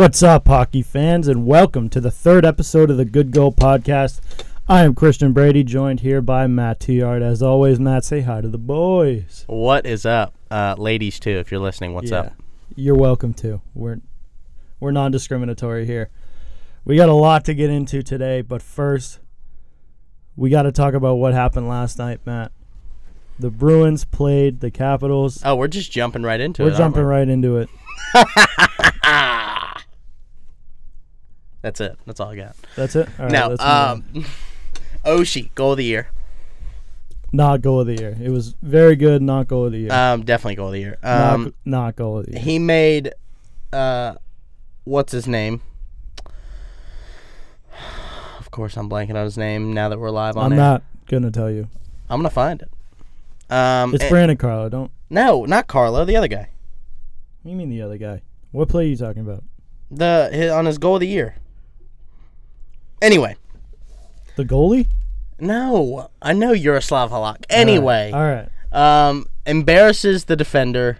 What's up, hockey fans, and welcome to the third episode of the Good Goal Podcast. I am Christian Brady, joined here by Matt Tiard. As always, Matt, say hi to the boys. What is up, uh, ladies? Too, if you're listening, what's Yeah, up? You're welcome to. We're we're non-discriminatory here. We got a lot to get into today, but first, we got to talk about what happened last night, Matt. The Bruins played the Capitals. Oh, we're just jumping right into it. We're it. aren't jumping we? right into it. That's it. That's all I got. That's it. All right, now, let's move on. um, Oshie, goal of the year. not goal of the year. It was very good. Not goal of the year. Um, definitely goal of the year. not, Um, not goal of the year. he made, uh, what's his name? Of course, I'm blanking on his name now that we're live on it. I'm air. not gonna tell you. I'm gonna find it. Um, It's eh, Brandon Carlo. Don't. no, not Carlo, the other guy. What do you mean the other guy? What play are you talking about? The his, on his goal of the year. Anyway, The goalie? no, I know Yaroslav Halak. Anyway, All right. um, embarrasses the defender,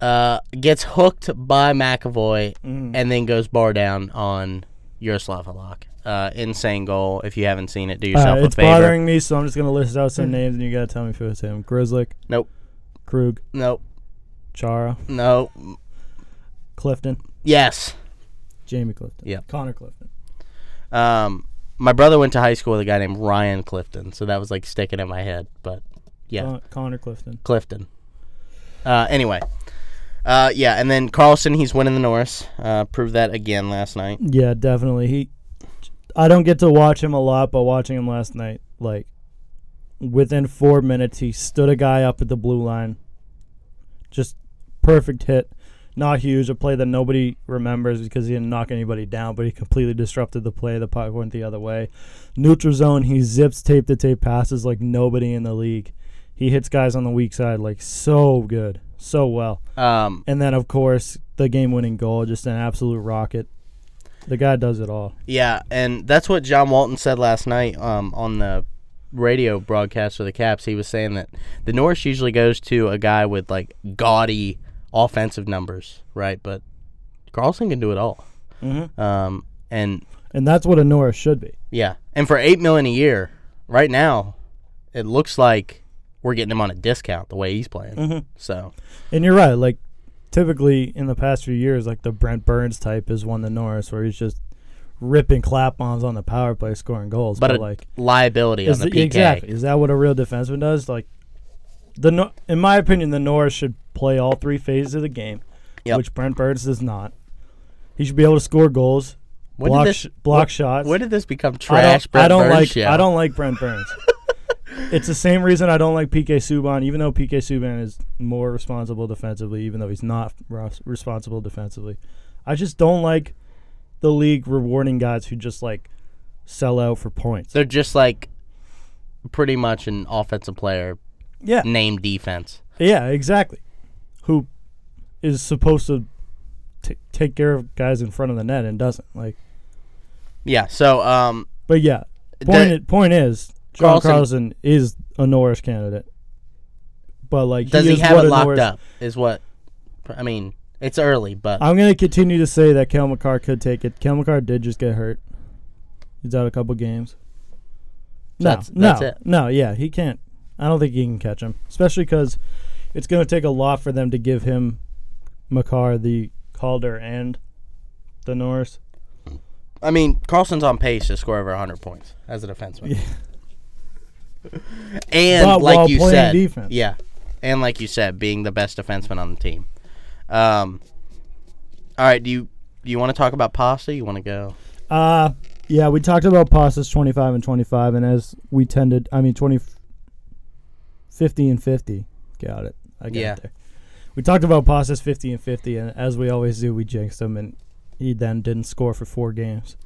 uh, gets hooked by McAvoy, Mhm. and then goes bar down on Yaroslav Halak. Uh, insane goal. If you haven't seen it, do yourself right, a it's favor. bothering me, so I'm just gonna list out some names, and you gotta tell me if it was him. Grzelcyk. Nope. Krug. Nope. Chara. no, Clifton. yes. Jamie Clifton. Yeah. Connor Clifton. Um, my brother went to high school with a guy named Ryan Clifton, so that was like sticking in my head. But yeah, Con- Connor Clifton. Clifton. Uh, anyway, uh, yeah, and then Carlson, he's winning the Norris. Uh, proved that again last night. Yeah, definitely. He. I don't get to watch him a lot, but watching him last night, like, within four minutes, he stood a guy up at the blue line. Just perfect hit. Not huge, a play that nobody remembers because he didn't knock anybody down, but he completely disrupted the play. The puck went the other way. Neutral zone, he zips tape to tape passes like nobody in the league. He hits guys on the weak side like so good, so well. Um, And then, of course, the game winning goal, just an absolute rocket. The guy does it all. yeah, and that's what John Walton said last night um, on the radio broadcast for the Caps. He was saying that the Norris usually goes to a guy with like gaudy offensive numbers, right? But Carlson can do it all. Mm-hmm. Um, and And that's what a Norris should be. yeah, and for eight million a year, right now, it looks like we're getting him on a discount the way he's playing. Mm-hmm. So And you're right. Like, typically in the past few years, like the Brent Burns type is one the Norris, where he's just ripping clap bombs on the power play, scoring goals. But But, it- like, liability is on the the- PK. exactly is that what a real defenseman does? Like, the in my opinion, the Norris should play all three phases of the game, Yep. which Brent Burns does not. He should be able to score goals, When block this sh- block shots. When did this become I trash? don't, Brett I don't Burns like. show? I don't like Brent Burns. it's the same reason I don't like PK Subban, even though PK Subban is more responsible defensively, even though he's not res- responsible defensively. I just don't like the league rewarding guys who just like sell out for points. They're just like pretty much an offensive player Yeah, named defense. yeah, exactly. Who is supposed to t- take care of guys in front of the net and doesn't like. Yeah. So um, But yeah, the- point point is John Carlson- Carlson is a Norris candidate. But like, does he, is have it locked Norris- up? Is what I mean. It's early, but I'm going to continue to say that Cale Makar could take it. Cale Makar did just get hurt. He's out a couple games. No, That's- that's no, it. no, yeah, he can't. I don't think he can catch him, especially because it's going to take a lot for them to give him Makar the Calder and the Norris. I mean Carlson's on pace to score over 100 points as a defenseman. Yeah. And But like you said, defense. yeah, and like you said, being the best defenseman on the team. Um, all right, do you do you want to talk about pasta? You want to go? Uh yeah, we talked about passes 25 and 25 and as we tended, I mean 20 50 and 50. Got it. I got Yeah. it there. We talked about passes 50 and 50 and as we always do, we jinxed him and he then didn't score for 4 games.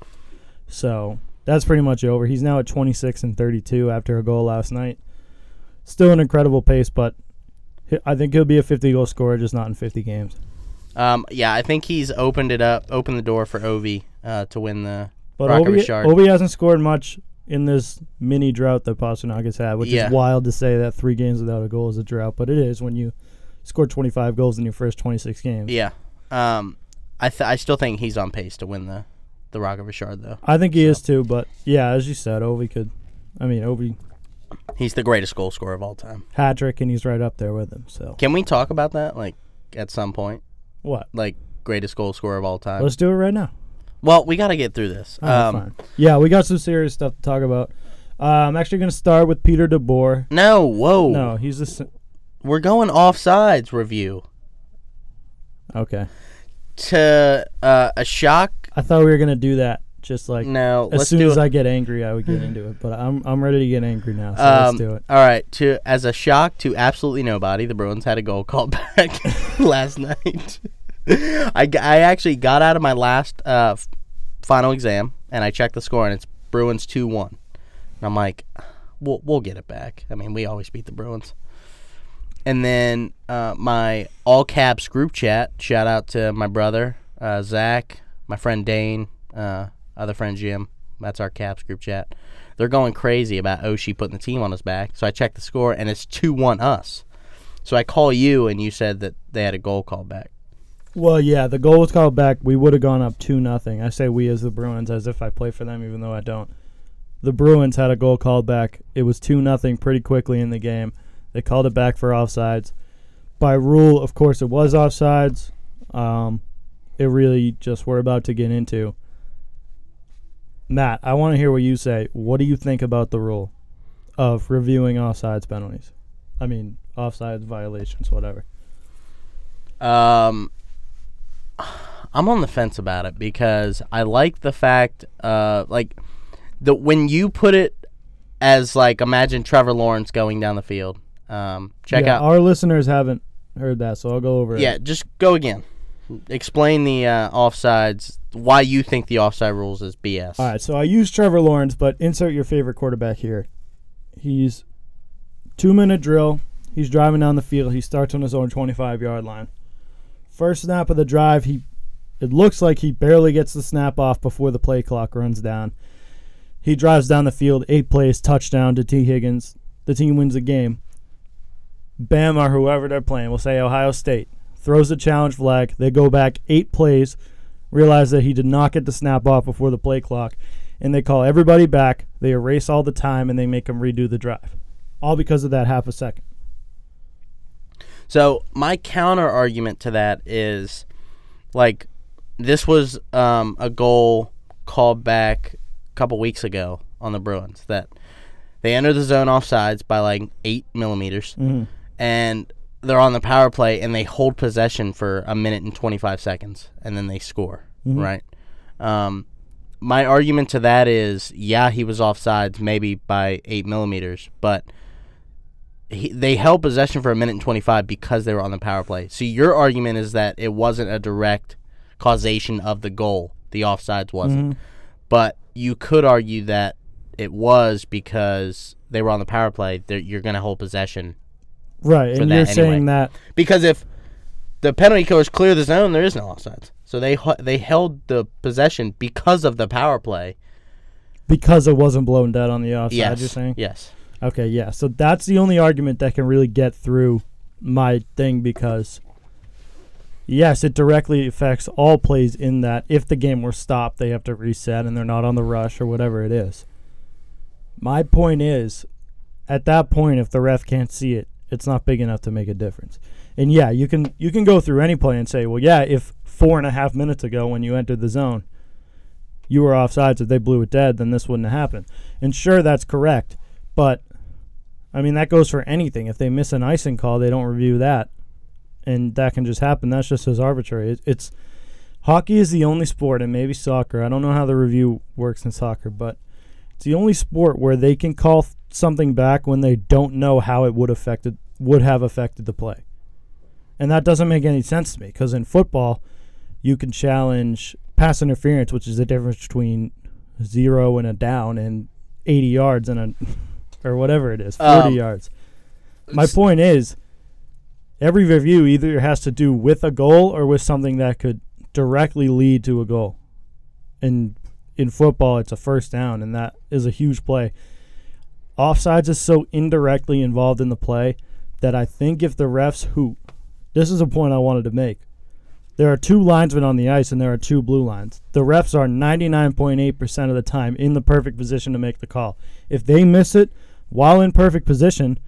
So, that's pretty much over. He's now at 26 and 32 after a goal last night. Still an incredible pace, but I think he'll be a 50 goal scorer just not in 50 games. Um, yeah, I think he's opened it up, opened the door for Ovi uh, to win the. But Ovi, Ovi hasn't scored much in this mini drought that Pastrnak had, which Yeah. is wild to say that three games without a goal is a drought, but it is when you score 25 goals in your first 26 games. Yeah. Um, I th- I still think he's on pace to win the the Rocket Richard though. I think he is too, but yeah, as you said, Ovi could. I mean, Ovi He's the greatest goal scorer of all time. hat trick, and he's right up there with him. So Can we talk about that like at some point? what? Like greatest goal scorer of all time. Let's do it right now. Well, we got to get through this. Right, um, fine. Yeah, we got some serious stuff to talk about. Uh, I'm actually going to start with Peter DeBoer. no, whoa. No, he's a. s- We're going offsides review Okay. to uh, a shock. I thought we were going to do that just like No, as soon as it. I get angry, I would get into it. But I'm I'm ready to get angry now, so Um, let's do it. All right, to as a shock to absolutely nobody, the Bruins had a goal called back last night. I, I actually got out of my last uh, final exam and I checked the score and it's Bruins two one. And I'm like, we'll we'll get it back. I mean, we always beat the Bruins. And then uh, my all caps group chat. Shout out to my brother uh, Zach, my friend Dane, uh, other friend Jim. That's our caps group chat. They're going crazy about Oshie putting the team on his back. So I checked the score and it's two one us. So I call you and you said that they had a goal called back. Well, yeah, the goal was called back. We would have gone up two nothing. I say we as the Bruins, as if I play for them, even though I don't. The Bruins had a goal called back. It was two nothing pretty quickly in the game. They called it back for offsides. By rule, of course, it was offsides. Um, it really just we're about to get into. Matt, I want to hear what you say. What do you think about the rule of reviewing offsides penalties? I mean, offsides violations, whatever. Um, I'm on the fence about it because I like the fact, uh, like the when you put it as like imagine Trevor Lawrence going down the field. Um, check Yeah, out. Our listeners haven't heard that, so I'll go over it. yeah, just go again. Explain the uh, offsides. Why you think the offside rules is BS? All right, so I use Trevor Lawrence, but insert your favorite quarterback here. He's two minute drill. He's driving down the field. He starts on his own 25 yard line. First snap of the drive, he it looks like he barely gets the snap off before the play clock runs down. He drives down the field, eight plays, touchdown to Tee Higgins. The team wins the game. Bama or whoever they're playing, we'll say Ohio State, throws a challenge flag. They go back eight plays, realize that he did not get the snap off before the play clock, and they call everybody back. They erase all the time and they make him redo the drive. All because of that half a second. So my counter argument to that is, like, this was um, a goal called back a couple weeks ago on the Bruins that they enter the zone offsides by like eight millimeters, Mhm. and they're on the power play and they hold possession for a minute and twenty five seconds, and then they score. Mhm. Right. Um, my argument to that is, yeah, he was offsides maybe by eight millimeters, but he, they held possession for a minute and 25 because they were on the power play. So your argument is that it wasn't a direct causation of the goal. The offsides wasn't. Mhm. But you could argue that it was because they were on the power play. They're, you're going to hold possession. Right, and you're anyway. saying that Because if the penalty goes clear the zone, there is no offsides. So they they held the possession because of the power play. because it wasn't blown dead on the offside, yes. you're saying? Yes. Okay, yeah. So that's the only argument that can really get through my thing because yes, it directly affects all plays in that if the game were stopped, they have to reset and they're not on the rush or whatever it is. My point is, at that point, if the ref can't see it, it's not big enough to make a difference. And yeah, you can you can go through any play and say, well, yeah, if four and a half minutes ago when you entered the zone, you were offsides, if they blew it dead, then this wouldn't have happened. And sure, that's correct, but I mean that goes for anything. If they miss an icing call, they don't review that, and that can just happen. That's just as arbitrary. It, it's hockey is the only sport, and maybe soccer. I don't know how the review works in soccer, but it's the only sport where they can call th- something back when they don't know how it would affected would have affected the play, and that doesn't make any sense to me. Because in football, you can challenge pass interference, which is the difference between zero and a down and 80 yards and a or whatever it is, 40 Um, yards. My point is every review either has to do with a goal or with something that could directly lead to a goal. And in football, it's a first down, and that is a huge play. Offsides is so indirectly involved in the play that I think if the refs who, this is a point I wanted to make. There are two linesmen on the ice and there are two blue lines. The refs are 99.8% of the time in the perfect position to make the call. If they miss it while in perfect position,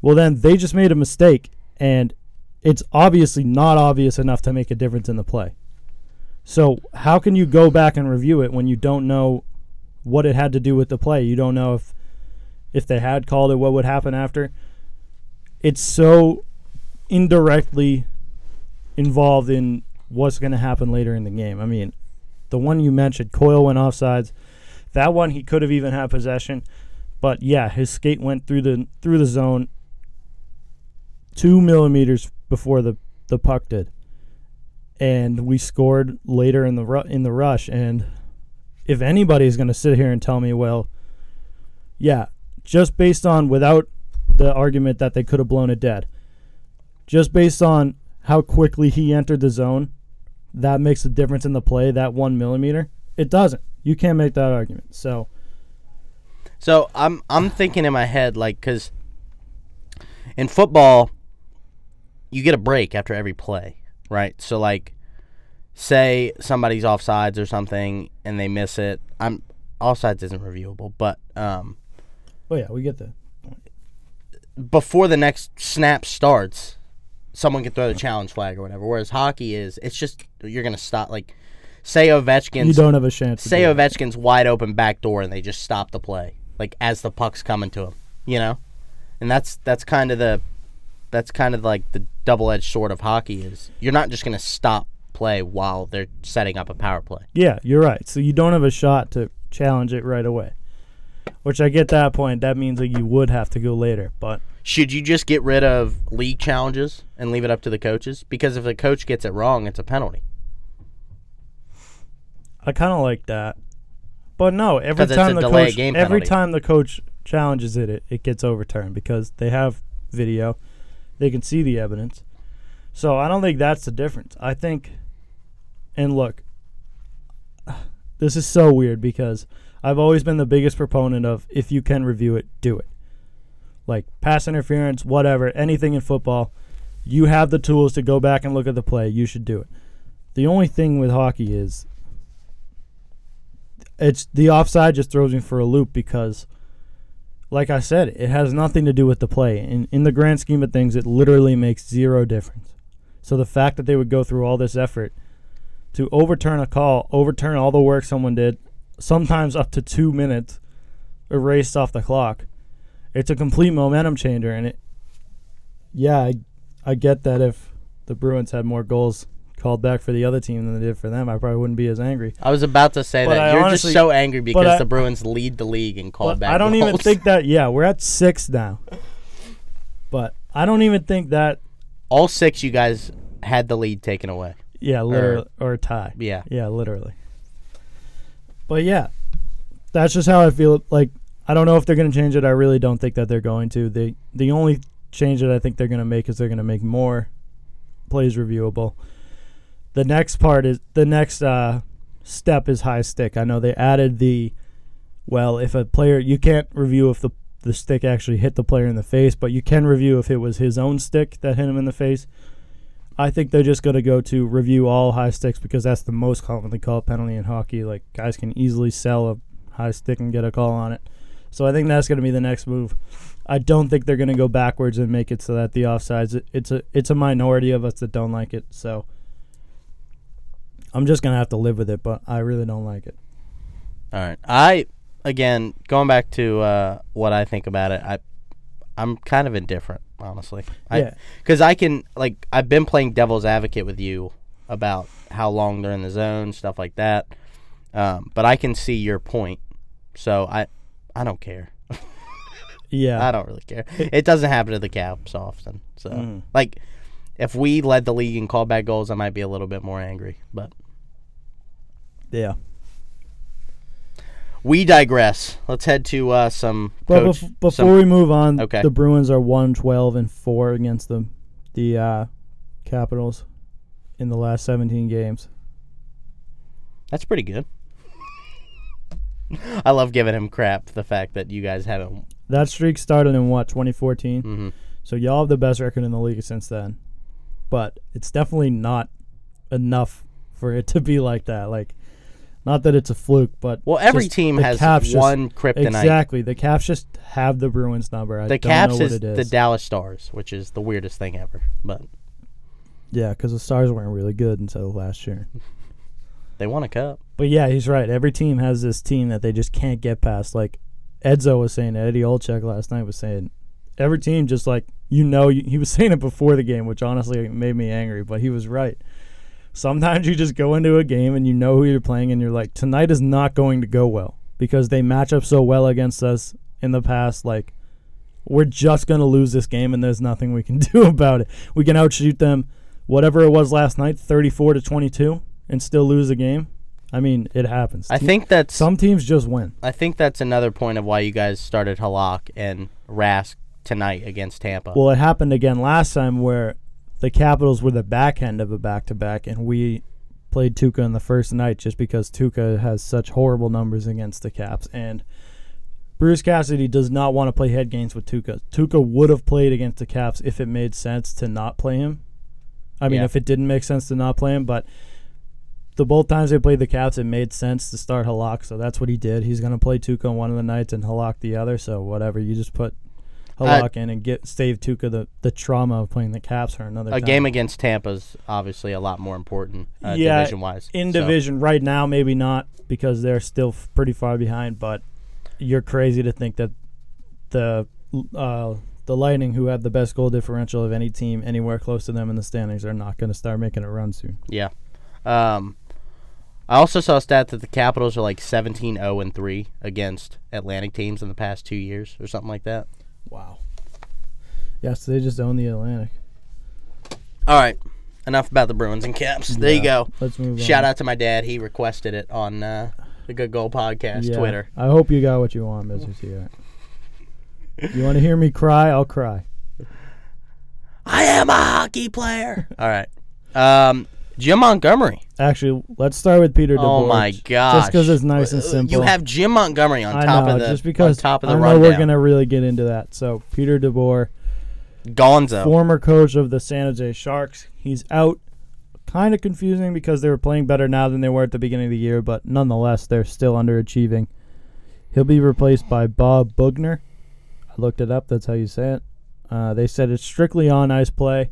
well, then they just made a mistake and it's obviously not obvious enough to make a difference in the play. So, how can you go back and review it when you don't know what it had to do with the play? You don't know if if they had called it, what would happen after. It's so indirectly involved in what's going to happen later in the game. I mean, the one you mentioned, Coyle went offsides. That one he could have even had possession, but yeah, his skate went through the through the zone two millimeters before the the puck did, and we scored later in the ru- in the rush. And if anybody's going to sit here and tell me, well, yeah, just based on without the argument that they could have blown it dead, just based on how quickly he entered the zone, that makes a difference in the play. That one millimeter, it doesn't. You can't make that argument. So. So I'm I'm thinking in my head like because in football you get a break after every play, right? So like say somebody's offsides or something and they miss it. I'm offsides isn't reviewable, but um Oh yeah, we get that. before the next snap starts, someone can throw the challenge flag or whatever. Whereas hockey is it's just you're gonna stop like say You don't have a chance. say. Ovechkin's wide open back door and they just stop the play like as the puck's coming to him, you know, and that's that's kind of the that's kind of like the double edged sword of hockey is you're not just gonna stop play while they're setting up a power play. Yeah, you're right. So you don't have a shot to challenge it right away. Which I get that point. That means that you would have to go later. But Should you just get rid of league challenges and leave it up to the coaches? Because if the coach gets it wrong, it's a penalty. I kind of like that. But no, every time the coach, every time the coach challenges it, it, it gets overturned because they have video, they can see the evidence. So I don't think that's the difference. I think, and look, this is so weird because I've always been the biggest proponent of if you can review it, do it. Like pass interference, whatever, anything in football, you have the tools to go back and look at the play. You should do it. The only thing with hockey is it's the offside just throws me for a loop because like I said, it has nothing to do with the play. In in the grand scheme of things, it literally makes zero difference. So the fact that they would go through all this effort to overturn a call, overturn all the work someone did, sometimes up to two minutes erased off the clock, it's a complete momentum changer. And it, yeah, I, I get that if the Bruins had more goals called back for the other team than they did for them, I probably wouldn't be as angry. I was about to say But that I you're honestly- just so angry because I- the Bruins lead the league and called back. I don't even think that. Yeah, we're at six now. But I don't even think that. all six you guys had the lead taken away. Yeah, literally or a tie. Yeah. Yeah, literally. But yeah, that's just how I feel. Like I don't know if they're going to change it. I really don't think that they're going to. They the only change that I think they're going to make is they're going to make more plays reviewable. The next part is the next uh, step is high stick. I know they added the well, if a player you can't review if the the stick actually hit the player in the face, but you can review if it was his own stick that hit him in the face. I think they're just going to go to review all high sticks because that's the most commonly called penalty in hockey. Like guys can easily sell a high stick and get a call on it. So I think that's going to be the next move. I don't think they're going to go backwards and make it so that the offsides. it- It's a it's a minority of us that don't like it. So I'm just going to have to live with it. But I really don't like it. All right. I again going back to uh, what I think about it. I I'm kind of indifferent, honestly. I, Yeah. Because I can like I've been playing devil's advocate with you about how long they're in the zone, stuff like that. Um, but I can see your point, so I I don't care. Yeah. I don't really care. It doesn't happen to the Caps often. So Mhm. like, if we led the league in callback goals, I might be a little bit more angry. But yeah. we digress. Let's head to uh, some But coach. bef- before some- we move on, Okay. the Bruins are one twelve and four against the the uh, Capitals in the last seventeen games. That's pretty good. I love giving him crap for the fact that you guys haven't. That streak started in what 2014. hmm So y'all have the best record in the league since then. But it's definitely not enough for it to be like that. Like, not that it's a fluke, but Well, every team has Caps just- one kryptonite. Exactly, the Caps just have the Bruins number. I The don't Caps know what is, it is. the Dallas Stars, which is the weirdest thing ever. But yeah, because the Stars weren't really good until last year. they won a cup. But yeah, he's right. Every team has this team that they just can't get past. Like Edzo was saying, Eddie Olczyk last night was saying, every team just like you know. He was saying it before the game, which honestly made me angry. But he was right. Sometimes you just go into a game and you know who you're playing, and you're like, tonight is not going to go well because they match up so well against us in the past. Like we're just gonna lose this game, and there's nothing we can do about it. We can outshoot them, whatever it was last night, 34 to 22, and still lose the game. I mean, it happens. I Te- think that's some teams just win. I think that's another point of why you guys started Halak and Rask tonight against Tampa. Well, it happened again last time where the Capitals were the back end of a back to back, and we played Tuukka in the first night just because Tuukka has such horrible numbers against the Caps. And Bruce Cassidy does not want to play head games with Tuukka. Tuukka would have played against the Caps if it made sense to not play him. I mean, Yeah. if it didn't make sense to not play him, but the both times they played the Caps, it made sense to start Halak, so that's what he did. He's going to play Tuukka on one of the nights and Halak the other, so whatever. You just put Halak in and get save Tuukka the, the trauma of playing the Caps for another a time. game against Tampa's obviously a lot more important uh, Yeah, division wise. in division right now, maybe not because they're still f- pretty far behind. But you're crazy to think that the uh, the Lightning, who have the best goal differential of any team anywhere close to them in the standings, are not going to start making a run soon. Yeah. Um, I also saw a stat that the Capitals are like 17 0 and 3 against Atlantic teams in the past two years or something like that. Wow. Yeah, so they just own the Atlantic. All right. Enough about the Bruins and Caps. There you go. Let's move on. Shout out to my dad. He requested it on uh, the Good Goal Podcast Yeah, Twitter. I hope you got what you want, Mr. T. You want to hear me cry? I'll cry. I am a hockey player. All right. Um, Jim Montgomery. Actually, let's start with Peter DeBoer. Oh my gosh! Just because it's nice and Uh, simple. You have Jim Montgomery on I top know, of the just because on top of the I know rundown. we're gonna really get into that. So Peter DeBoer, Gonzo. former coach of the San Jose Sharks, he's out. Kind of confusing because they were playing better now than they were at the beginning of the year, but nonetheless, they're still underachieving. He'll be replaced by Bob Boughner. I looked it up. That's how you say it. Uh, they said it's strictly on ice play.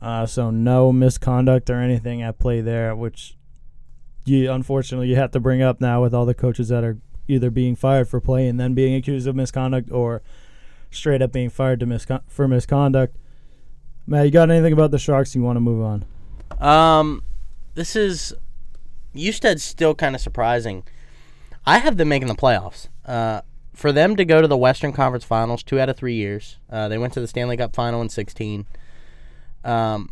Uh, so no misconduct or anything at play there, which you unfortunately you have to bring up now with all the coaches that are either being fired for play and then being accused of misconduct or straight up being fired to miscon- for misconduct. Matt, you got anything about the Sharks you want to move on? Um, this is Eusted's still kind of surprising. I have them making the playoffs. Uh, for them to go to the Western Conference Finals two out of three years. Uh, they went to the Stanley Cup Final in sixteen. Um,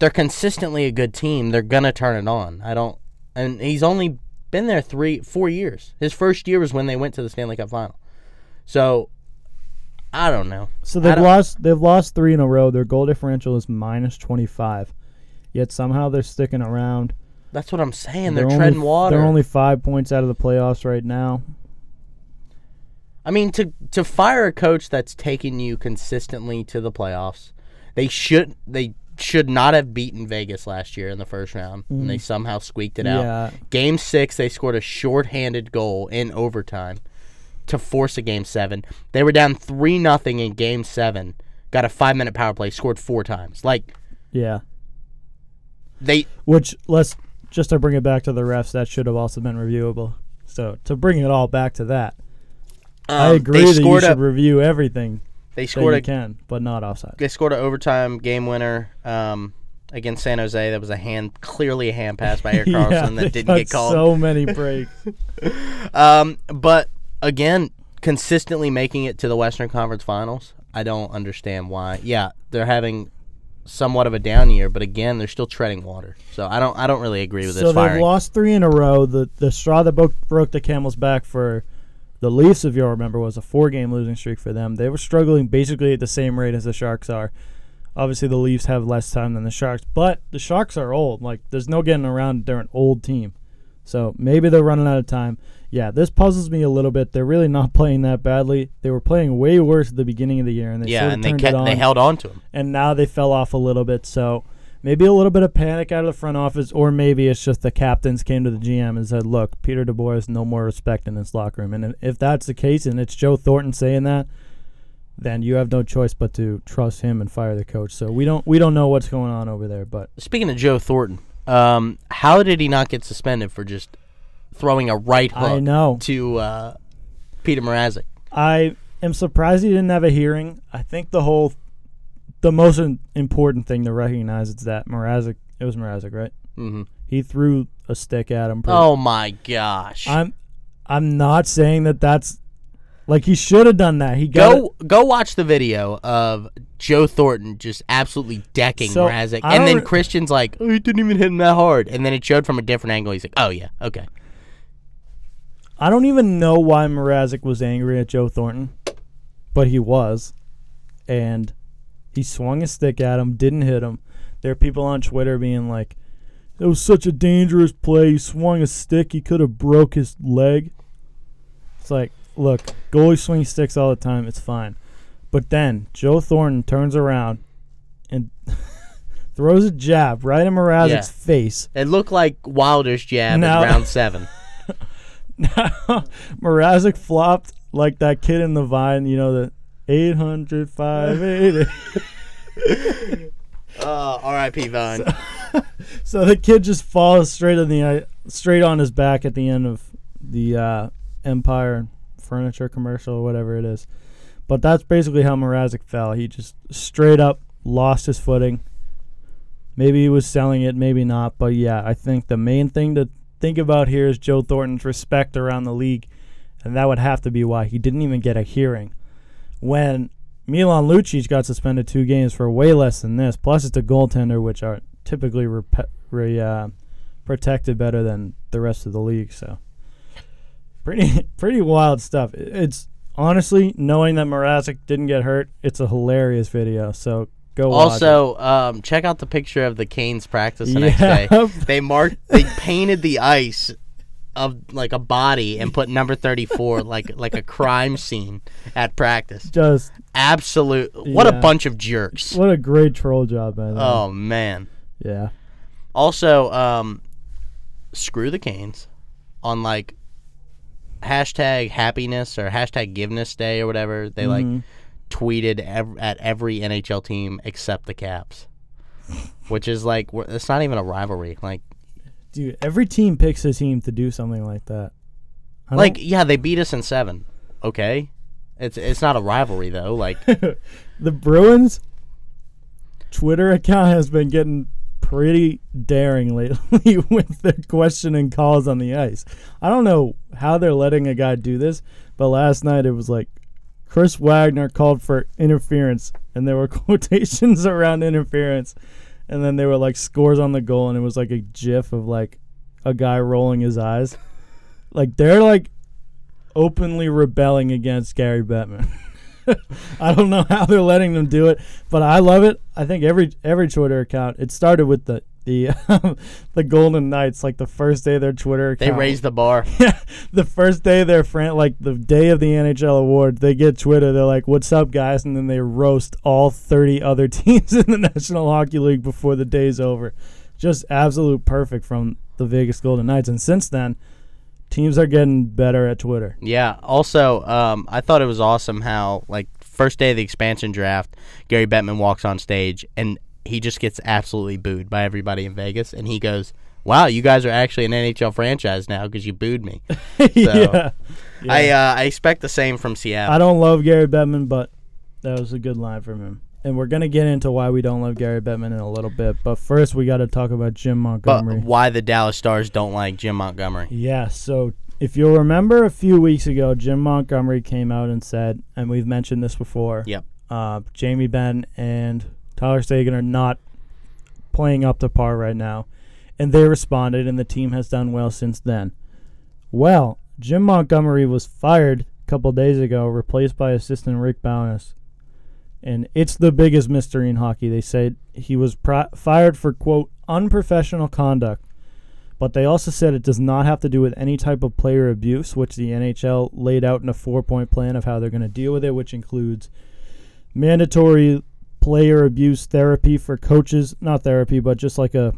they're consistently a good team. They're gonna turn it on. I don't. And he's only been there three, four years. His first year was when they went to the Stanley Cup Final. So, I don't know. So they've lost they've lost three in a row. Their goal differential is minus twenty five. Yet somehow they're sticking around. That's what I'm saying. They're, only, treading water. They're only five points out of the playoffs right now. I mean, to to fire a coach that's taken you consistently to the playoffs, they should they should not have beaten Vegas last year in the first round, and they somehow squeaked it out. Game six, they scored a shorthanded goal in overtime to force a game seven. They were down three nothing in game seven. Got a five minute power play, scored four times. Like Yeah. they Which let's just to bring it back to the refs, that should have also been reviewable. So to bring it all back to that, I um, agree they that you should a review everything they scored a can, but not offside. they scored an overtime game winner um, against San Jose. That was a hand, clearly a hand pass by Erik Karlsson they that didn't get called. So many breaks. Um, but again, consistently making it to the Western Conference Finals. I don't understand why. Yeah, they're having somewhat of a down year, but again, they're still treading water. So I don't, I don't really agree with so this they've firing. lost three in a row. The the straw that broke, broke the camel's back for the Leafs, if you'll remember, was a four game losing streak for them. They were struggling basically at the same rate as the Sharks are. Obviously, the Leafs have less time than the Sharks, but the Sharks are old. Like, there's no getting around. They're an old team. So maybe they're running out of time. Yeah, this puzzles me a little bit. They're really not playing that badly. They were playing way worse at the beginning of the year, and they yeah, sort of and they kept, they held on to him. and now they fell off a little bit. So maybe a little bit of panic out of the front office, or maybe it's just the captains came to the GM and said, "Look, Peter DeBoer has no more respect in this locker room." And if that's the case, and it's Joe Thornton saying that, then you have no choice but to trust him and fire the coach. So we don't we don't know what's going on over there, but Speaking of Joe Thornton, um, how did he not get suspended for just throwing a right hook I know to uh, Petr Mrazek? I am surprised he didn't have a hearing. I think the whole, the most in- important thing to recognize is that Mrazek. It was Mrazek, right? hmm He threw a stick at him. pretty- Oh my gosh! I'm, I'm not saying that that's, like he should have done that. He Go go watch the video of Joe Thornton just absolutely decking So, Mrazek, and then Christian's like, "Oh, he didn't even hit him that hard," and then it showed from a different angle. He's like, "Oh yeah, okay." I don't even know why Mrazek was angry at Joe Thornton, but he was, and he swung a stick at him, didn't hit him. There are people on Twitter being like, "It was such a dangerous play. He swung a stick. He could have broke his leg." It's like, look, goalie swing sticks all the time. It's fine, but then Joe Thornton turns around and throws a jab right in Mrazek's Yeah. face. It looked like Wilder's jab No. in round seven. Mrazek flopped like that kid in the vine, you know, the 800, 580. Uh, R.I.P. Vine. so the kid just falls straight on the uh, straight on his back at the end of the uh, Empire furniture commercial or whatever it is. But that's basically how Mrazek fell. He just straight up lost his footing. Maybe he was selling it, maybe not. But yeah, I think the main thing to think about here is Joe Thornton's respect around the league. And that would have to be why he didn't even get a hearing. When Milan Lucic got suspended two games for way less than this, plus it's a goaltender, which are typically rep- re, uh, protected better than the rest of the league. So pretty pretty wild stuff. It's honestly knowing that Mrazek didn't get hurt. It's a hilarious video. So go watch it. Also, um, check out the picture of the Canes practice the next day. They marked, they painted the ice of like a body and put number thirty four like like a crime scene at practice. just Absolute, what a bunch of jerks. what a great troll job by them. Oh man. yeah. Also, um, screw the Canes on like hashtag happiness or hashtag giveness day or whatever. They like Mhm. tweeted ev- at every NHL team except the Caps, which is like it's not even a rivalry. Like, Dude, every team picks a team to do something like that. I don't- like yeah, they beat us in seven. Okay, it's it's not a rivalry though. Like, the Bruins Twitter account has been getting pretty daring lately with their questioning calls on the ice. I don't know how they're letting a guy do this, but last night it was like Chris Wagner called for interference, and there were quotations around interference, and then they were like scores on the goal, and it was like a gif of like a guy rolling his eyes. Like they're like openly rebelling against Gary Bettman. I don't know how they're letting them do it, but I love it. I think every every Twitter account. It started with the the the Golden Knights, like the first day of their Twitter they account. raised the bar. Yeah, the first day of their friend, like the day of the NHL award, they get Twitter. They're like, "What's up, guys?" And then they roast all thirty other teams in the National Hockey League before the day's over. Just absolute perfect from the Vegas Golden Knights. And since then, teams are getting better at Twitter. Yeah. Also, um, I thought it was awesome how like first day of the expansion draft, Gary Bettman walks on stage and he just gets absolutely booed by everybody in Vegas, and he goes, "Wow, you guys are actually an NHL franchise now because you booed me." yeah. I uh, I expect the same from Seattle. I don't love Gary Bettman, but that was a good line from him. And we're gonna get into why we don't love Gary Bettman in a little bit, but first we got to talk about Jim but Montgomery. why the Dallas Stars don't like Jim Montgomery? Yeah, so if you'll remember a few weeks ago, Jim Montgomery came out and said, and we've mentioned this before. Yep. Uh, Jamie Benn and Tyler Seguin are not playing up to par right now, and they responded, and the team has done well since then. Well, Jim Montgomery was fired a couple days ago, replaced by assistant Rick Bowness. And it's the biggest mystery in hockey. They said he was fired for, quote, unprofessional conduct. But they also said it does not have to do with any type of player abuse, which the NHL laid out in a four point plan of how they're going to deal with it, which includes mandatory player abuse therapy for coaches. Not therapy, but just like a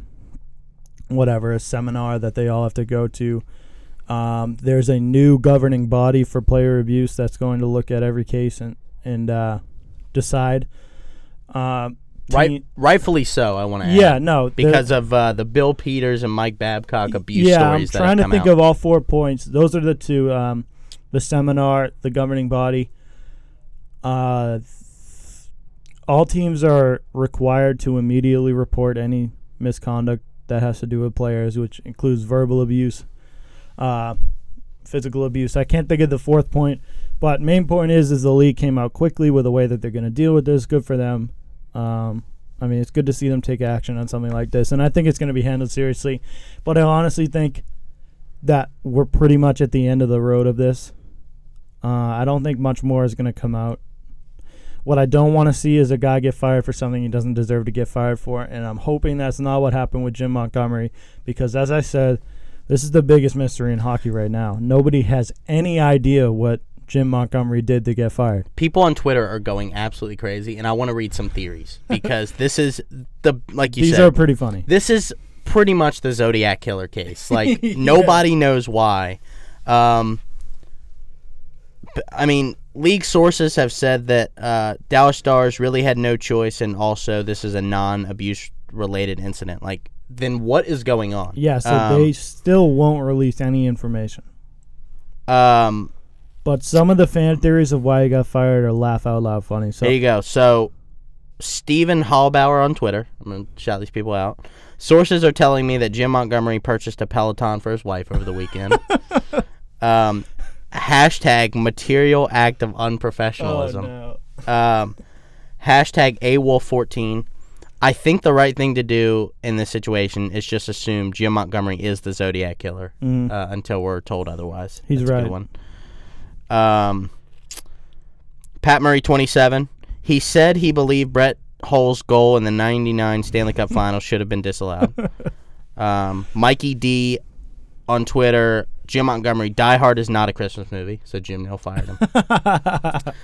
whatever, a seminar that they all have to go to. Um, there's a new governing body for player abuse that's going to look at every case and and uh, decide. Uh, Right, rightfully so. I want to Yeah, no, because of uh, the Bill Peters and Mike Babcock abuse yeah, I'm trying to think out. of all four points. Those are the two: um, the seminar, the governing body. Uh, all teams are required to immediately report any misconduct that has to do with players, which includes verbal abuse, uh, physical abuse. I can't think of the fourth point, but main point is is the league came out quickly with a way that they're going to deal with this. Good for them. Um, I mean, it's good to see them take action on something like this, and I think it's going to be handled seriously. But I honestly think that we're pretty much at the end of the road of this. Uh, I don't think much more is going to come out. What I don't want to see is a guy get fired for something he doesn't deserve to get fired for, and I'm hoping that's not what happened with Jim Montgomery because, as I said, this is the biggest mystery in hockey right now. Nobody has any idea what Jim Montgomery did to get fired. People on Twitter are going absolutely crazy, and I want to read some theories because this is the like you These said. are pretty funny. this is pretty much the Zodiac killer case. Like nobody knows why. Um, I mean, league sources have said that uh, Dallas Stars really had no choice, and also this is a non-abuse related incident. Like, then what is going on? Yeah, so Um, they still won't release any information. Um, But some of the fan theories of why he got fired are laugh out loud funny. So There you go. So, Stephen Hallbauer on Twitter. I'm to shout these people out. Sources are telling me that Jim Montgomery purchased a Peloton for his wife over the weekend. um, hashtag material act of unprofessionalism. Oh, Um, hashtag AWolf14. I think the right thing to do in this situation is just assume Jim Montgomery is the Zodiac killer Mm. uh, until we're told otherwise. He's That's a good right. one. Um, Pat Murray, 27. He said he believed Brett Hull's goal in the 99 Stanley Cup final should have been disallowed. um, Mikey D on Twitter. Jim Montgomery, Die Hard is not a Christmas movie, so Jim Nill fired him.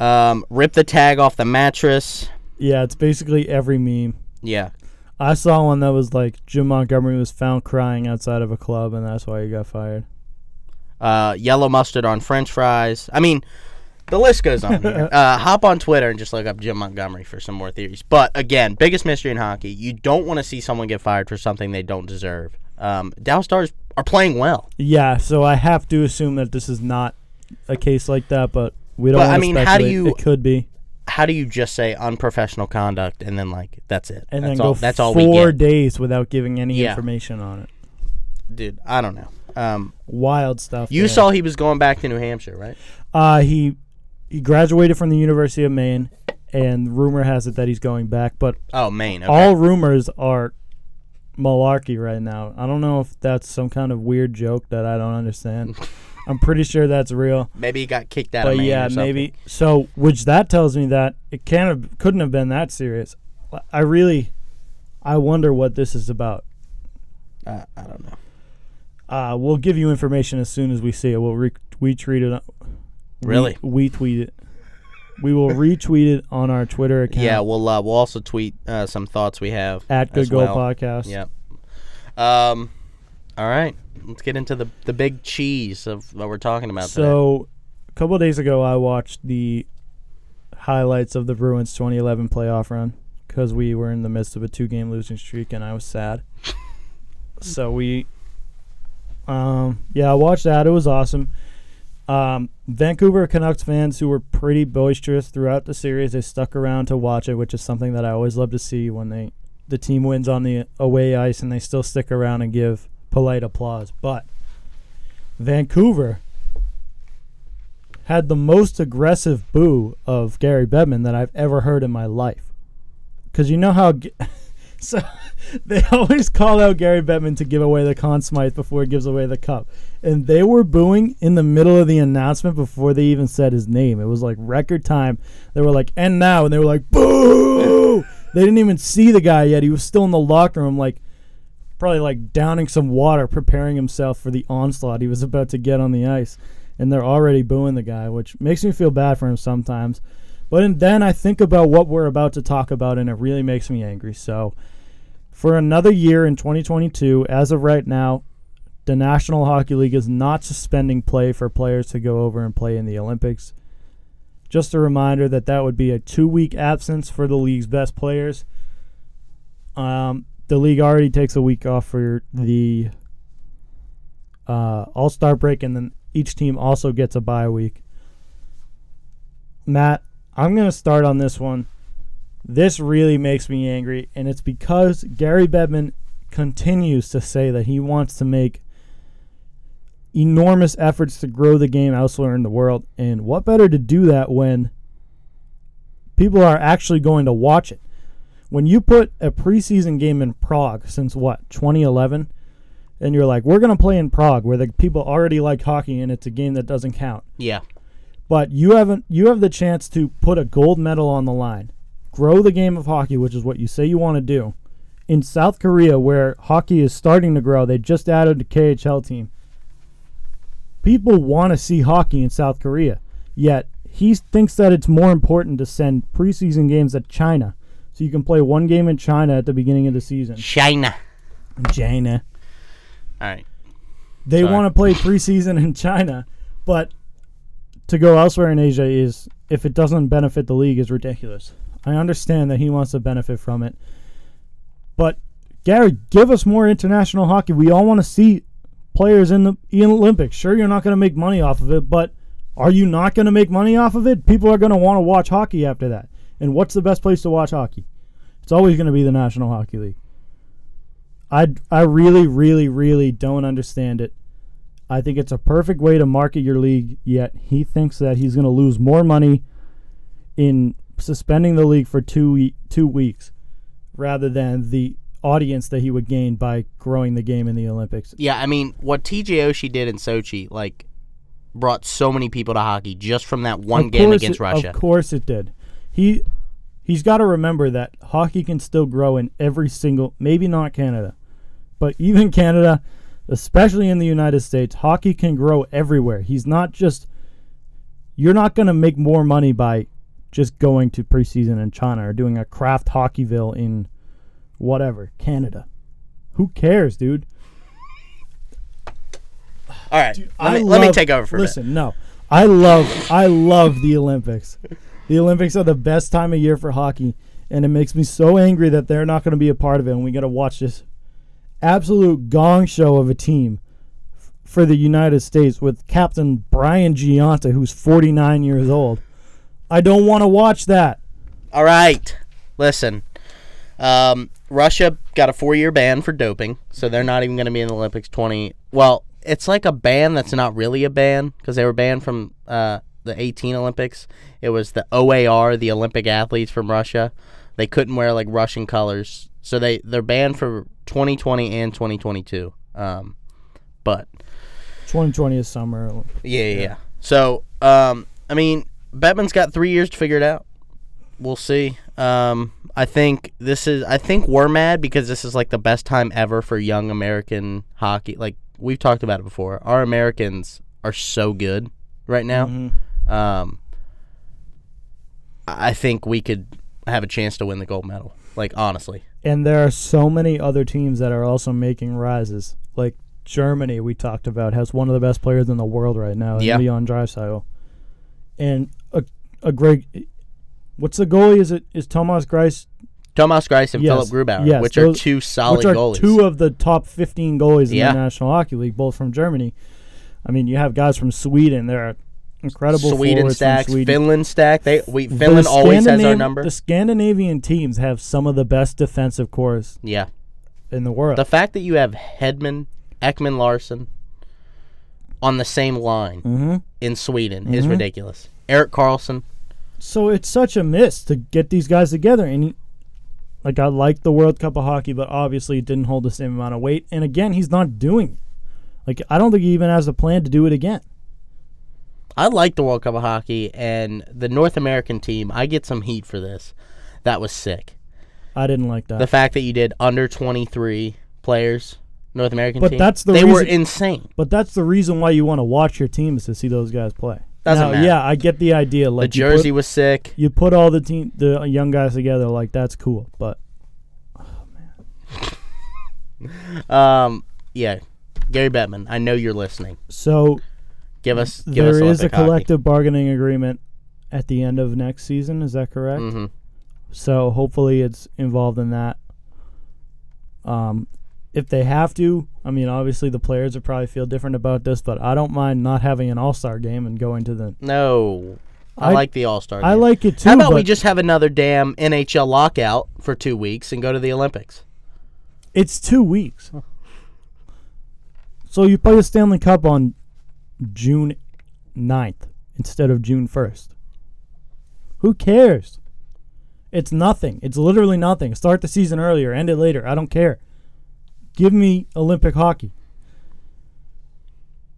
um, rip the tag off the mattress. yeah, it's basically every meme. Yeah. I saw one that was like Jim Montgomery was found crying outside of a club, and that's why he got fired. uh, yellow mustard on French fries. I mean, the list goes on. Uh, hop on Twitter and just look up Jim Montgomery for some more theories. But again, biggest mystery in hockey: you don't want to see someone get fired for something they don't deserve. Um, Dallas Stars are playing well. Yeah, so I have to assume that this is not a case like that, but we don't. But, I mean, how do you- It could be, How do you just say unprofessional conduct and then like that's it? and that's then all. go that's all four days without giving any Yeah. information on it. dude. I don't know. Um, Wild stuff. you there. saw he was going back to New Hampshire, right? Uh, he he graduated from the University of Maine, and rumor has it that he's going back. But Oh, Maine. Okay. all rumors are malarkey right now. I don't know if that's some kind of weird joke that I don't understand. I'm pretty sure that's real. Maybe he got kicked out of But Maine. yeah, maybe. So, which that tells me that it can't have, couldn't have been that serious. I really, I wonder what this is about. Uh, I don't know. Uh, we'll give you information as soon as we see it. We'll re- retweet it. Really? We, we tweet it. We will retweet it on our Twitter account. Yeah, we'll uh, we'll also tweet uh, some thoughts we have at Good Goal well. Podcast. Yep. Um, all right. Let's get into the the big cheese of what we're talking about today. So, a couple of days ago, I watched the highlights of the Bruins 2011 playoff run because we were in the midst of a two-game losing streak, and I was sad. so we, um, yeah, I watched that. It was awesome. Um, Vancouver Canucks fans who were pretty boisterous throughout the series, they stuck around to watch it, which is something that I always love to see when they the team wins on the away ice and they still stick around and give polite applause. But Vancouver had the most aggressive boo of Gary Bettman that I've ever heard in my life. Because you know how. So they always call out Gary Bettman to give away the Conn Smythe before he gives away the cup. And they were booing in the middle of the announcement before they even said his name. It was like record time. They were like, and now. And they were like, boo! they didn't even see the guy yet. He was still in the locker room, like, probably like downing some water, preparing himself for the onslaught he was about to get on the ice. And they're already booing the guy, which makes me feel bad for him sometimes. But then I think about what we're about to talk about, and it really makes me angry. So, for another year in 2022, as of right now, the National Hockey League is not suspending play for players to go over and play in the Olympics. Just a reminder that that would be a two week absence for the league's best players. Um, the league already takes a week off for the uh, All Star break, and then each team also gets a bye week. Matt, I'm going to start on this one. This really makes me angry, and it's because Gary Bettman continues to say that he wants to make enormous efforts to grow the game elsewhere in the world. And what better to do that when people are actually going to watch it? When you put a preseason game in Prague since what, 2011? And you're like, we're going to play in Prague where the people already like hockey and it's a game that doesn't count. Yeah. But you haven't you have the chance to put a gold medal on the line. Grow the game of hockey, which is what you say you want to do. In South Korea where hockey is starting to grow, they just added a KHL team. People want to see hockey in South Korea. Yet he thinks that it's more important to send preseason games to China. So you can play one game in China at the beginning of the season. China. China. All right. They Sorry. want to play preseason in China, but to go elsewhere in Asia is if it doesn't benefit the league is ridiculous. I understand that he wants to benefit from it. But Gary, give us more international hockey. We all want to see players in the Olympics. Sure you're not going to make money off of it, but are you not going to make money off of it? People are going to want to watch hockey after that. And what's the best place to watch hockey? It's always going to be the National Hockey League. I I really really really don't understand it. I think it's a perfect way to market your league, yet he thinks that he's going to lose more money in suspending the league for 2 2 weeks rather than the audience that he would gain by growing the game in the Olympics. Yeah, I mean, what TJ Oshie did in Sochi, like, brought so many people to hockey just from that one Of game against it- Russia. Of course it did. He he's got to remember that hockey can still grow in every single maybe not Canada, but even Canada, especially in the United States, hockey can grow everywhere. He's not just you're not going to make more money by just going to preseason in China or doing a Kraft Hockeyville in whatever, Canada. Who cares, dude? All right, Dude, let, me, let me take over for a bit. Listen, no. I love I love the Olympics. The Olympics are the best time of year for hockey, and it makes me so angry that they're not going to be a part of it and we got to watch this absolute gong show of a team f- for the United States with Captain Brian Gionta who's 49 years old. I don't want to watch that. All right, listen. Um, Russia got a four-year ban for doping, so they're not even going to be in the Olympics. Twenty. Well, it's like a ban that's not really a ban because they were banned from uh, the 18 Olympics. It was the OAR, the Olympic athletes from Russia. They couldn't wear like Russian colors, so they they're banned for 2020 and 2022. Um, but 2020 is summer. yeah, yeah. yeah. So, um, I mean, Bettman's got three years to figure it out. We'll see. Um, I think this is. I think we're mad because this is like the best time ever for young American hockey. Like we've talked about it before. Our Americans are so good right now. Mhm. Um, I think we could have a chance to win the gold medal. Like honestly, And there are so many other teams that are also making rises. Like Germany, we talked about, has one of the best players in the world right now, Yeah. Leon Draisaitl. And a a great. What's the goalie? Is it is Thomas Greiss? Thomas Greiss and Yes, Philipp Grubauer, yes, which are two solid which are goalies. two of the top 15 goalies in the National Hockey League, both from Germany. I mean, you have guys from Sweden. They're incredible Sweden forwards stacks, Sweden. Finland stack. They we The Finland always has our Scandinav- number. The Scandinavian teams have some of the best defensive corps yeah. in the world. The fact that you have Hedman, Ekman Larsson on the same line hmm in Sweden is Mhm. ridiculous. Erik Karlsson. So it's such a miss to get these guys together. And he, like, I like the World Cup of hockey, but obviously it didn't hold the same amount of weight. And again, he's not doing it. Like, I don't think he even has a plan to do it again. I like the World Cup of Hockey and the North American team. I get some heat for this. That was sick. I didn't like that. The fact that you did under 23 players, North American But team. that's the They were insane. but that's the reason why you want to watch your team is to see those guys play. Doesn't Now, matter. Yeah, I get the idea. Like the you put- jersey was sick. you put all the team, the young guys together, like that's cool. But Um, yeah, Gary Bettman. I know you're listening. so Give us. Give us there is a Olympic hockey. collective bargaining agreement at the end of next season. Is that correct? Mhm. So hopefully it's involved in that. Um, if they have to, I mean, obviously the players would probably feel different about this, but I don't mind not having an All Star game and going to the. No, I, I- like the All Star. Game. I like it too. How about we just have another damn NHL lockout for two weeks and go to the Olympics? It's two weeks. So you play the Stanley Cup on June 9th instead of June 1st. Who cares? It's nothing. It's literally nothing. Start the season earlier, end it later. I don't care. Give me Olympic hockey.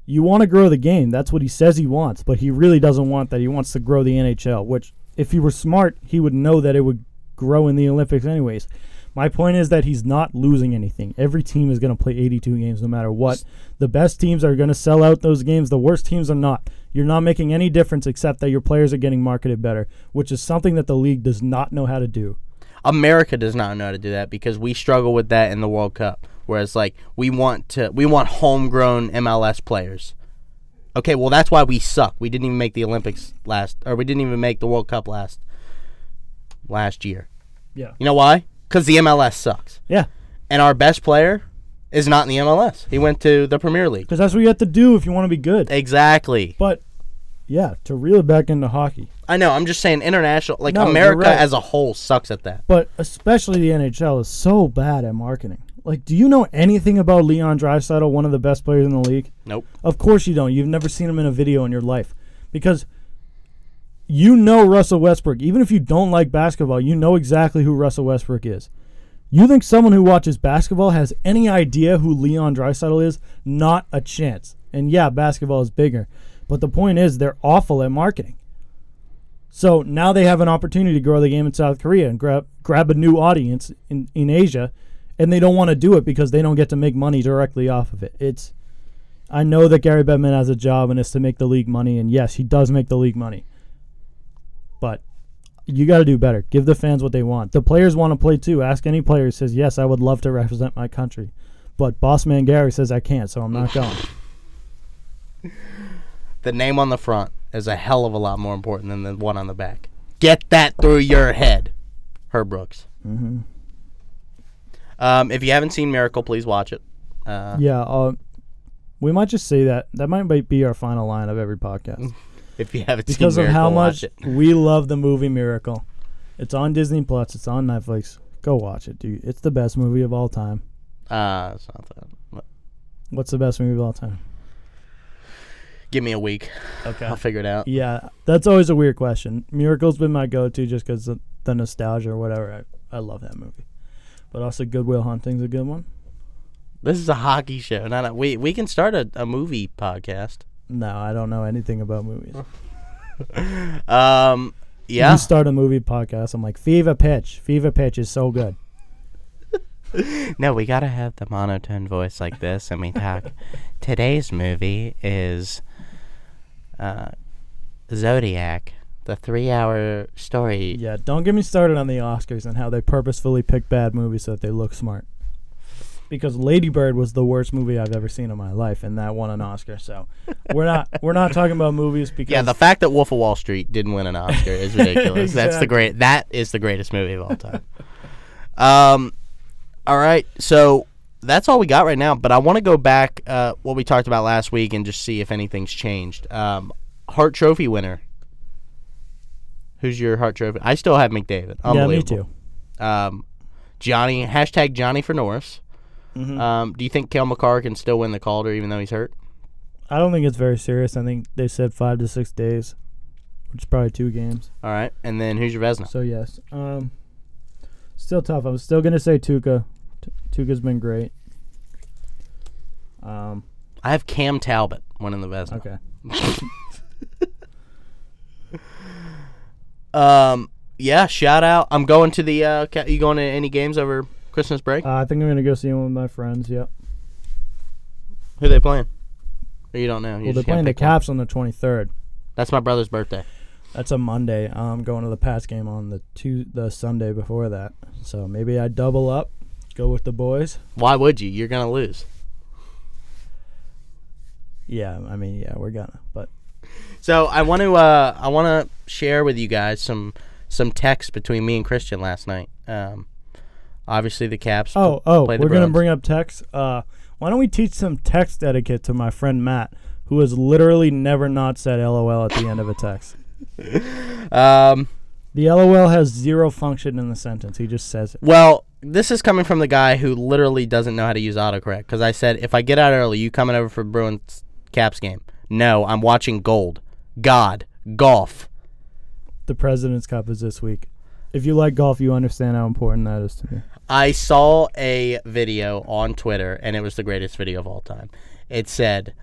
You want to grow the game. That's what he says he wants, but he really doesn't want that. He wants to grow the NHL, which, if he were smart, he would know that it would grow in the Olympics anyways. My point is that he's not losing anything. Every team is going to play 82 games no matter what. The best teams are going to sell out those games. The worst teams are not. You're not making any difference except that your players are getting marketed better, which is something that the league does not know how to do. America does not know how to do that because we struggle with that in the World Cup. Whereas, like, we want to, we want homegrown MLS players. Okay, well, that's why we suck. We didn't even make the Olympics last, or we didn't even make the World Cup last, last year. Yeah. You know why? Because the MLS sucks, Yeah, and our best player is not in the MLS. He went to the Premier League. because that's what you have to do if you want to be good. Exactly. But yeah, to reel it back into hockey, I know. I'm just saying, international, like No, America right. as a whole, sucks at that. but especially the NHL is so bad at marketing. Like, do you know anything about Leon Draisaitl, one of the best players in the league? Nope. Of course you don't. You've never seen him in a video in your life. Because you know Russell Westbrook. Even if you don't like basketball, you know exactly who Russell Westbrook is. You think someone who watches basketball has any idea who Leon Draisaitl is? Not a chance. And yeah, basketball is bigger. But the point is they're awful at marketing. So now they have an opportunity to grow the game in South Korea and grab grab a new audience in, in Asia and they don't want to do it because they don't get to make money directly off of it. It's I know that Gary Bettman has a job and is to make the league money, and yes, he does make the league money. But you got to do better. Give the fans what they want. The players want to play too. Ask any player who says, "Yes, I would love to represent my country," but boss man Gary says I can't, so I'm not going. The name on the front is a hell of a lot more important than the one on the back. Get that through your head, Herb Brooks. hmm Um, if you haven't seen Miracle, please watch it. Uh, Yeah, uh, we might just say that. That might be- our final line of every podcast If you haven't because seen of Miracle, how much we love the movie Miracle. It's on Disney Plus. It's on Netflix. Go watch it, dude. It's the best movie of all time. Uh, it's not that. But What's the best movie of all time? Give me a week. Okay. I'll figure it out. Yeah, that's always a weird question. Miracle's been my go-to just because of the nostalgia or whatever. I, I love that movie. But also, Goodwill Hunting's a good one. This is a hockey show. Not a, we we can start a, a movie podcast. No, I don't know anything about movies. Um, yeah. You start a movie podcast. I'm like, Fever Pitch. Fever Pitch is so good. No, we gotta have the monotone voice like this, and we talk. Today's movie is uh, Zodiac, the three-hour story. Yeah, don't get me started on the Oscars and how they purposefully pick bad movies so that they look smart. Because Lady Bird was the worst movie I've ever seen in my life, and that won an Oscar. So we're not we're not talking about movies because Yeah, the fact that Wolf of Wall Street didn't win an Oscar is ridiculous. That's the great. That is the greatest movie of all time. um, all right, so that's all we got right now. But I want to go back uh, what we talked about last week and just see if anything's changed. Um, Hart Trophy winner. Who's your Hart Trophy? I still have McDavid. yeah, me too. Um, Johnny hashtag Johnny for Norris. Mhm. Um, do you think Cale Makar can still win the Calder even though he's hurt? I don't think it's very serious. I think they said five to six days, which is probably two games. All right, and then who's your Vezina? So yes, um, still tough. I'm still gonna say Tuukka. T- Tuukka's been great. Um, I have Cam Talbot winning the Vezina. okay. Um, yeah, shout out. I'm going to the. Uh, ca- you going to any games over Christmas break? Uh, I think I'm gonna go see one with my friends. Yep. Who they playing? Or you don't know. You Well, they're just can't playing the pick one. Caps on the 23rd. That's my brother's birthday. That's a Monday. I'm going to the Pats game on the two the Sunday before that. So maybe I double up, go with the boys. Why would you? You're gonna lose. Yeah, I mean, yeah, we're gonna. But So I want to uh, I want to share with you guys some some text between me and Christian last night. Um, obviously the Caps. oh, oh, play the we're gonna Bruins. bring up text. Uh, why don't we teach some text etiquette to my friend Matt, who has literally never not said LOL at the end of a text. Um, The LOL has zero function in the sentence. He just says it. well, this is coming from the guy who literally doesn't know how to use autocorrect. Because I said, if I get out early, you coming over for Bruins Caps game? No, I'm watching Gold, God, golf. The President's Cup is this week. If you like golf, you understand how important that is to me. I saw a video on Twitter, and it was the greatest video of all time. It said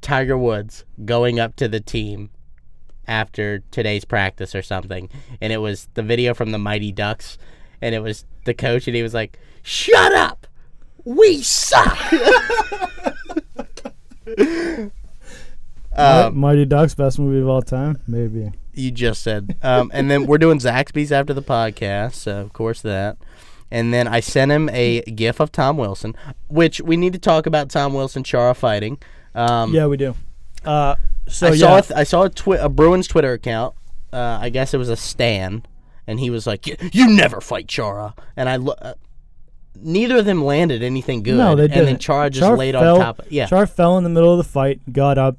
Tiger Woods going up to the team after today's practice or something, and it was the video from the Mighty Ducks, and it was the coach, and he was like, "Shut up, we suck." um, Mighty Ducks, best movie of all time, maybe. you just said. Um, and then we're doing Zaxby's after the podcast, so of course that. And then I sent him a gif of Tom Wilson, which we need to talk about Tom Wilson Chara fighting. Um, Yeah, we do. Uh, so I yeah, saw a th- I saw a, twi- a Bruins Twitter account. Uh, I guess it was a Stan, and he was like, "Y- "You never fight Chara." And I lo- uh, neither of them landed anything good. no, they and didn't. And then Chara just Char laid fell, on top. Of, yeah, Char fell in the middle of the fight, got up.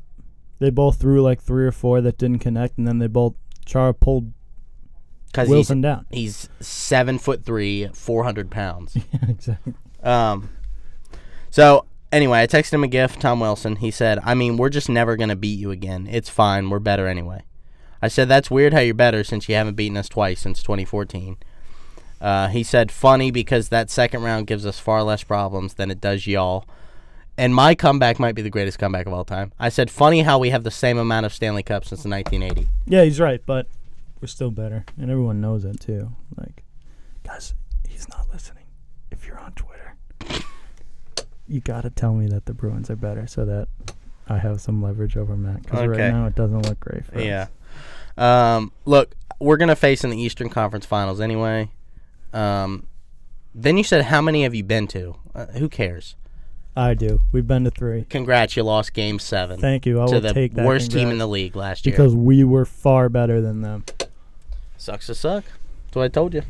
They both threw like three or four that didn't connect, and then they both Char pulled because he's Wilson down. he's seven foot three, four hundred pounds. Yeah, exactly. Um, so anyway, I texted him a gift, Tom Wilson. He said, "I mean, we're just never gonna beat you again. It's fine. We're better anyway." I said, "That's weird how you're better since you haven't beaten us twice since 2014." Uh, he said, "Funny because that second round gives us far less problems than it does y'all." And my comeback might be the greatest comeback of all time. I said, "Funny how we have the same amount of Stanley Cups since 1980." Yeah, he's right, but we're still better, and everyone knows it too. Like, guys, he's not listening. If you're on Twitter, you gotta tell me that the Bruins are better, so that I have some leverage over Matt. Because Okay. right now it doesn't look great for us. Yeah. Um, look, we're gonna face in the Eastern Conference Finals anyway. Um, then you said, how many have you been to? Uh, who cares? I do. We've been to three. Congrats, you lost Game Seven Thank you. I to will the take that. worst team in the league last year. because we were far better than them. Sucks to suck. That's what I told you.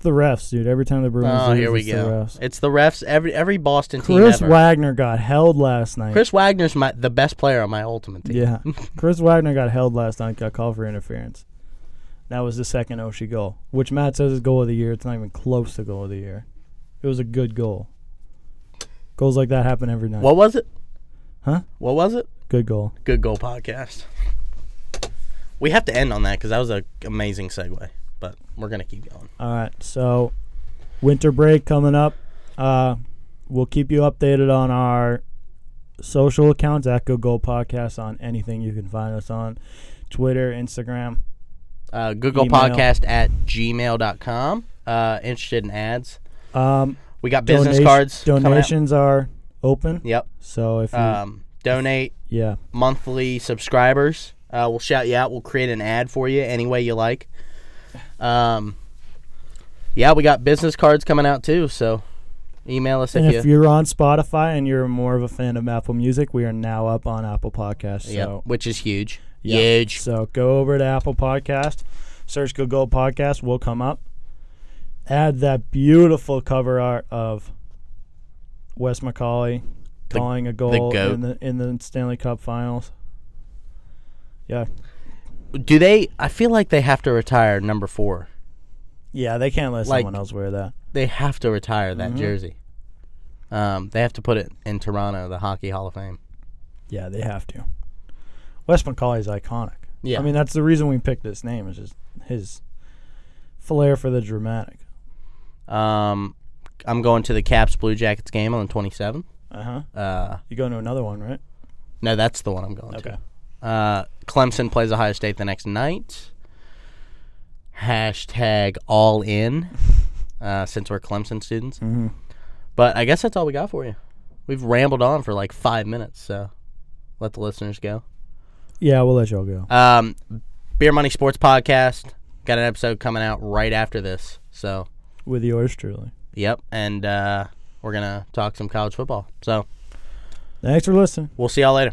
The refs, dude. Every time the Bruins Oh, lose, here we it's the go. refs. It's the refs. Every every Boston team Chris. Wagner got held last night. Chris Wagner's my the best player on my ultimate team. Yeah. Chris Wagner got held last night, got called for interference. That was the second Oshie goal, which Matt says is goal of the year. It's not even close to goal of the year. It was a good goal. Goals like that happen every night. What was it? Huh? What was it? Good goal. Good goal podcast. We have to end on that because that was an amazing segue, but we're gonna keep going. All right. So, winter break coming up. Uh, we'll keep you updated on our social accounts at Good Goal Podcast on anything you can find us on Twitter, Instagram. Uh, Google Email. Podcast at gmail.com. Uh, interested in ads. Um, We got business cards. coming out. Donations are open. Yep. So if you, Um, donate yeah, monthly subscribers. Uh, we'll shout you out. We'll create an ad for you any way you like. Um, yeah, we got business cards coming out too. So email us and if if you. you're on Spotify and you're more of a fan of Apple Music, we are now up on Apple Podcasts. So which is huge. yeah. Huge. So go over to Apple Podcast, search Good Podcast, will come up. Add that beautiful cover art of Wes McCauley The- calling a goal goat. in the in the Stanley Cup Finals. Yeah, Do they? I feel like they have to retire number four. yeah, they can't let Like- someone else wear that. They have to retire that Mhm. jersey. Um, they have to put it in Toronto, the Hockey Hall of Fame. Yeah, they have to. Wes McCauley's iconic. Yeah. I mean that's the reason we picked this name is just his flair for the dramatic. Um, I'm going to the Caps Blue Jackets game on the 27th. Uh huh. Uh, You going to another one, right? no, that's the one I'm going to. Okay. to. Uh, Clemson plays Ohio State the next night. Hashtag all in, uh, since we're Clemson students. Mm-hmm. But I guess that's all we got for you. We've rambled on for like five minutes, so let the listeners go. Yeah, we'll let y'all go. Um, Beer Money Sports Podcast got an episode coming out right after this. So, With yours truly. yep, and uh, we're gonna talk some college football. So Thanks for listening. we'll see y'all later.